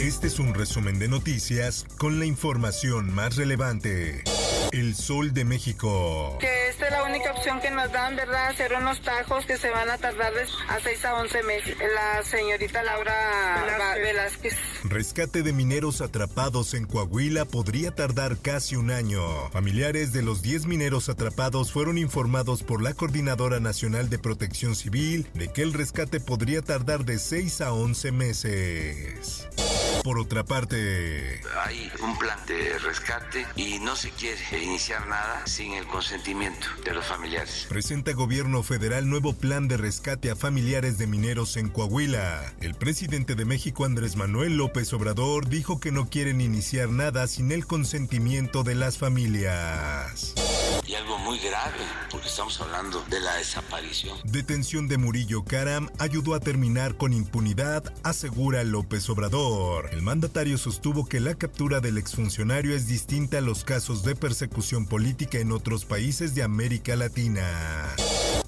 Este es un resumen de noticias con la información más relevante. El Sol de México. Que esta es la única opción que nos dan, ¿verdad? Hacer unos tajos que se van a tardar a 6 a 11 meses. La señorita Laura Velázquez. Rescate de mineros atrapados en Coahuila podría tardar casi un año. Familiares de los 10 mineros atrapados fueron informados por la Coordinadora Nacional de Protección Civil de que el rescate podría tardar de 6 a 11 meses. Por otra parte, hay un plan de rescate y no se quiere iniciar nada sin el consentimiento de los familiares. Presenta gobierno federal nuevo plan de rescate a familiares de mineros en Coahuila. El presidente de México, Andrés Manuel López Obrador, dijo que no quieren iniciar nada sin el consentimiento de las familias. Y algo muy grave, estamos hablando de la desaparición. Detención de Murillo Karam ayudó a terminar con impunidad, asegura López Obrador. El mandatario sostuvo que la captura del exfuncionario es distinta a los casos de persecución política en otros países de América Latina.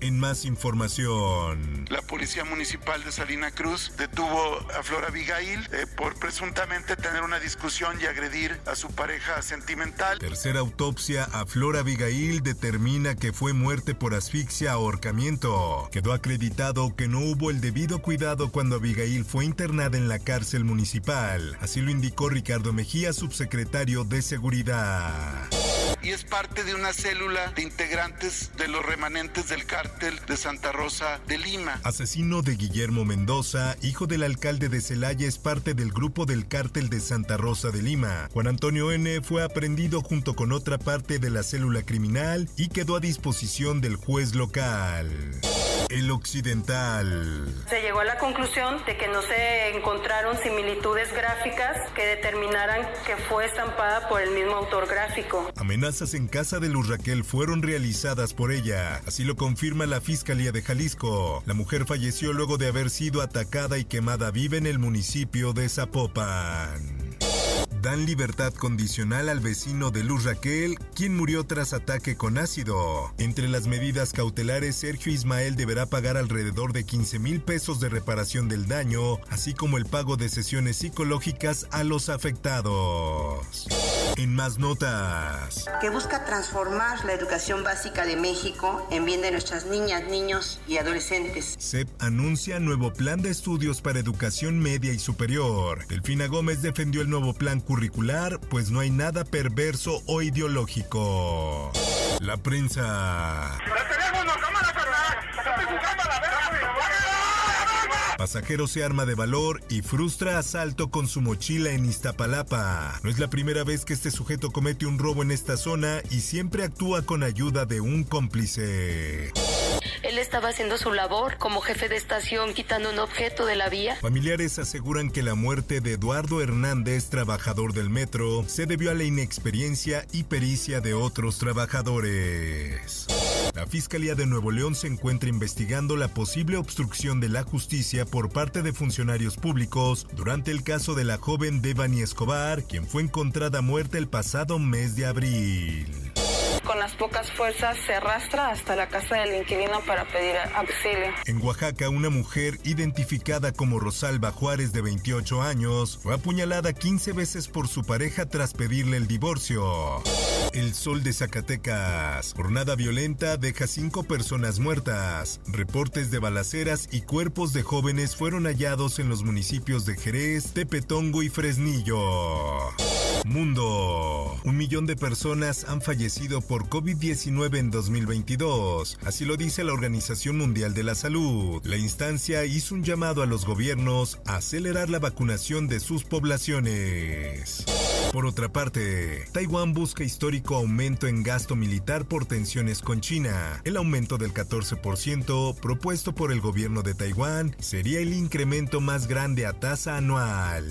En más información. La Policía Municipal de Salina Cruz detuvo a Flora Abigail eh, por presuntamente tener una discusión y agredir a su pareja sentimental. Tercera autopsia a Flora Abigail determina que fue muerte por asfixia ahorcamiento. Quedó acreditado que no hubo el debido cuidado cuando Abigail fue internada en la cárcel municipal. Así lo indicó Ricardo Mejía, subsecretario de Seguridad y es parte de una célula de integrantes de los remanentes del cártel de Santa Rosa de Lima. Asesino de Guillermo Mendoza, hijo del alcalde de Celaya, es parte del grupo del cártel de Santa Rosa de Lima. Juan Antonio N. fue aprendido junto con otra parte de la célula criminal y quedó a disposición del juez local. El Occidental. Se llegó a la conclusión de que no se encontraron similitudes gráficas que determinaran que fue estampada por el mismo autor gráfico. Amenazas en casa de Luz Raquel fueron realizadas por ella, así lo confirma la Fiscalía de Jalisco. La mujer falleció luego de haber sido atacada y quemada viva en el municipio de Zapopan dan libertad condicional al vecino de Luz Raquel, quien murió tras ataque con ácido. Entre las medidas cautelares, Sergio Ismael deberá pagar alrededor de 15 mil pesos de reparación del daño, así como el pago de sesiones psicológicas a los afectados. En más notas. Que busca transformar la educación básica de México en bien de nuestras niñas, niños y adolescentes. CEP anuncia nuevo plan de estudios para educación media y superior. Delfina Gómez defendió el nuevo plan pues no hay nada perverso o ideológico. La prensa. Pasajero se arma de valor y frustra asalto con su mochila en Iztapalapa. No es la primera vez que este sujeto comete un robo en esta zona y siempre actúa con ayuda de un cómplice. Él estaba haciendo su labor como jefe de estación quitando un objeto de la vía. Familiares aseguran que la muerte de Eduardo Hernández, trabajador del metro, se debió a la inexperiencia y pericia de otros trabajadores. La Fiscalía de Nuevo León se encuentra investigando la posible obstrucción de la justicia por parte de funcionarios públicos durante el caso de la joven Devani Escobar, quien fue encontrada muerta el pasado mes de abril con las pocas fuerzas se arrastra hasta la casa del inquilino para pedir auxilio. En Oaxaca, una mujer identificada como Rosalba Juárez de 28 años fue apuñalada 15 veces por su pareja tras pedirle el divorcio. El sol de Zacatecas. Jornada violenta deja cinco personas muertas. Reportes de balaceras y cuerpos de jóvenes fueron hallados en los municipios de Jerez, Tepetongo y Fresnillo. Mundo. Un millón de personas han fallecido por COVID-19 en 2022. Así lo dice la Organización Mundial de la Salud. La instancia hizo un llamado a los gobiernos a acelerar la vacunación de sus poblaciones. Por otra parte, Taiwán busca histórico aumento en gasto militar por tensiones con China. El aumento del 14% propuesto por el gobierno de Taiwán sería el incremento más grande a tasa anual.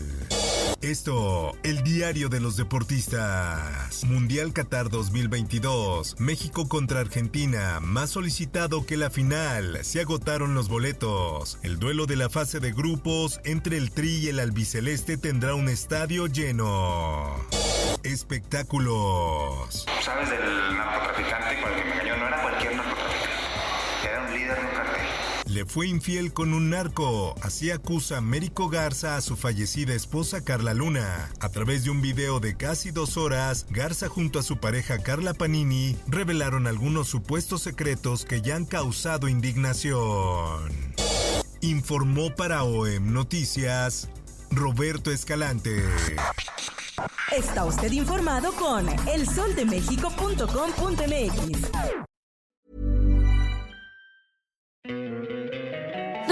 Esto, el diario de los deportistas. Mundial Qatar 2022. México contra Argentina. Más solicitado que la final. Se agotaron los boletos. El duelo de la fase de grupos entre el Tri y el albiceleste tendrá un estadio lleno. Espectáculos. ¿Sabes del narcotraficante con? No era cualquier narcotraficante. Era un líder de un cartel. Le fue infiel con un narco, así acusa Américo Garza a su fallecida esposa Carla Luna. A través de un video de casi dos horas, Garza junto a su pareja Carla Panini revelaron algunos supuestos secretos que ya han causado indignación. Informó para OEM Noticias Roberto Escalante. Está usted informado con elsoldemexico.com.mx.